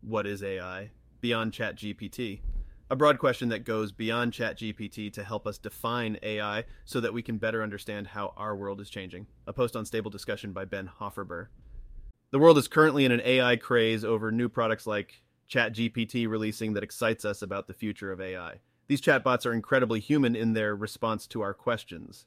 what is AI beyond ChatGPT? A broad question that goes beyond ChatGPT to help us define AI so that we can better understand how our world is changing. A post on Stable Discussion by Ben Hofferber. The world is currently in an AI craze over new products like ChatGPT releasing that excites us about the future of AI. These chatbots are incredibly human in their response to our questions.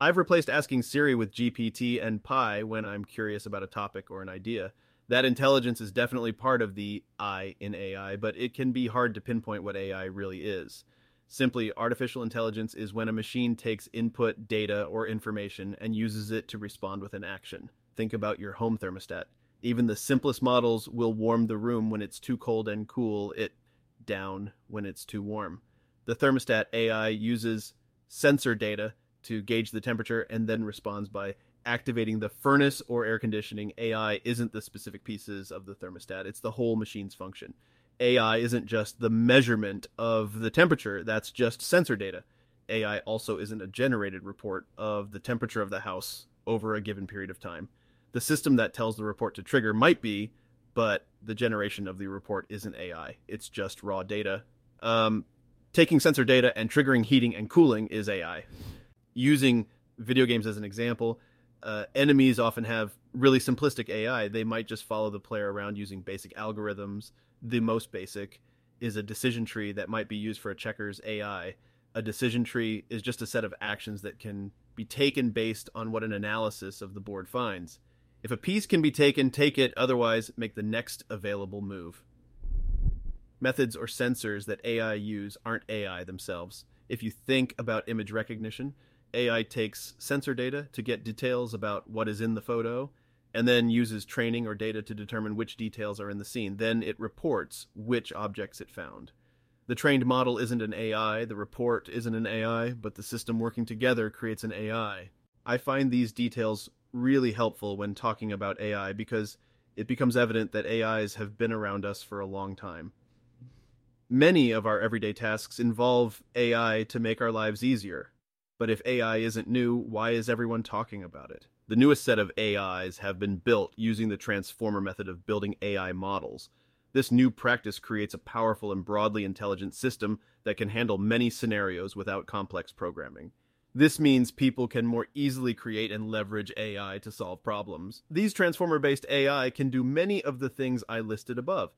I've replaced asking Siri with GPT and Pi when I'm curious about a topic or an idea. That intelligence is definitely part of the I in AI, but it can be hard to pinpoint what AI really is. Simply, artificial intelligence is when a machine takes input data or information and uses it to respond with an action. Think about your home thermostat. Even the simplest models will warm the room when it's too cold and cool it down when it's too warm. The thermostat AI uses sensor data to gauge the temperature and then responds by activating the furnace or air conditioning. AI isn't the specific pieces of the thermostat, it's the whole machine's function. AI isn't just the measurement of the temperature, that's just sensor data. AI also isn't a generated report of the temperature of the house over a given period of time the system that tells the report to trigger might be, but the generation of the report isn't AI. It's just raw data. Um, taking sensor data and triggering heating and cooling is AI. Using video games as an example, uh, enemies often have really simplistic AI. They might just follow the player around using basic algorithms. The most basic is a decision tree that might be used for a checker's AI. A decision tree is just a set of actions that can be taken based on what an analysis of the board finds. If a piece can be taken, take it, otherwise, make the next available move. Methods or sensors that AI use aren't AI themselves. If you think about image recognition, AI takes sensor data to get details about what is in the photo and then uses training or data to determine which details are in the scene. Then it reports which objects it found. The trained model isn't an AI, the report isn't an AI, but the system working together creates an AI. I find these details really helpful when talking about AI because it becomes evident that AIs have been around us for a long time. Many of our everyday tasks involve AI to make our lives easier. But if AI isn't new, why is everyone talking about it? The newest set of AIs have been built using the transformer method of building AI models. This new practice creates a powerful and broadly intelligent system that can handle many scenarios without complex programming. This means people can more easily create and leverage AI to solve problems. These transformer based AI can do many of the things I listed above.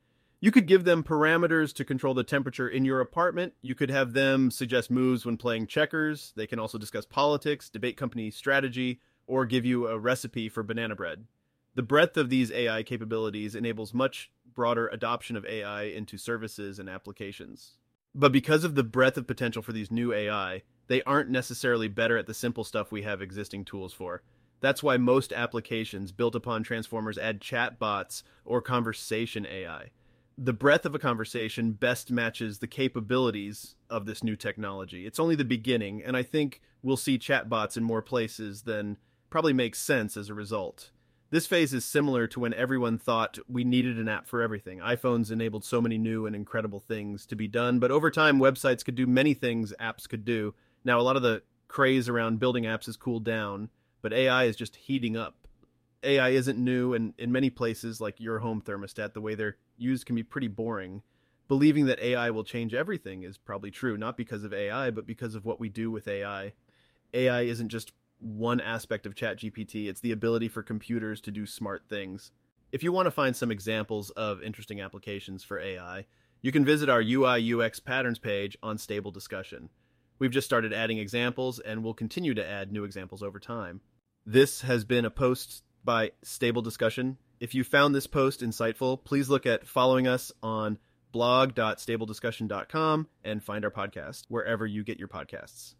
You could give them parameters to control the temperature in your apartment. You could have them suggest moves when playing checkers. They can also discuss politics, debate company strategy, or give you a recipe for banana bread. The breadth of these AI capabilities enables much broader adoption of AI into services and applications. But because of the breadth of potential for these new AI, they aren't necessarily better at the simple stuff we have existing tools for. That's why most applications built upon transformers add chatbots or conversation AI. The breadth of a conversation best matches the capabilities of this new technology. It's only the beginning, and I think we'll see chatbots in more places than probably makes sense as a result. This phase is similar to when everyone thought we needed an app for everything. iPhones enabled so many new and incredible things to be done, but over time, websites could do many things apps could do, now, a lot of the craze around building apps has cooled down, but AI is just heating up. AI isn't new, and in many places, like your home thermostat, the way they're used can be pretty boring. Believing that AI will change everything is probably true, not because of AI, but because of what we do with AI. AI isn't just one aspect of ChatGPT, it's the ability for computers to do smart things. If you want to find some examples of interesting applications for AI, you can visit our UI UX patterns page on Stable Discussion. We've just started adding examples and we'll continue to add new examples over time. This has been a post by Stable Discussion. If you found this post insightful, please look at following us on blog.stablediscussion.com and find our podcast wherever you get your podcasts.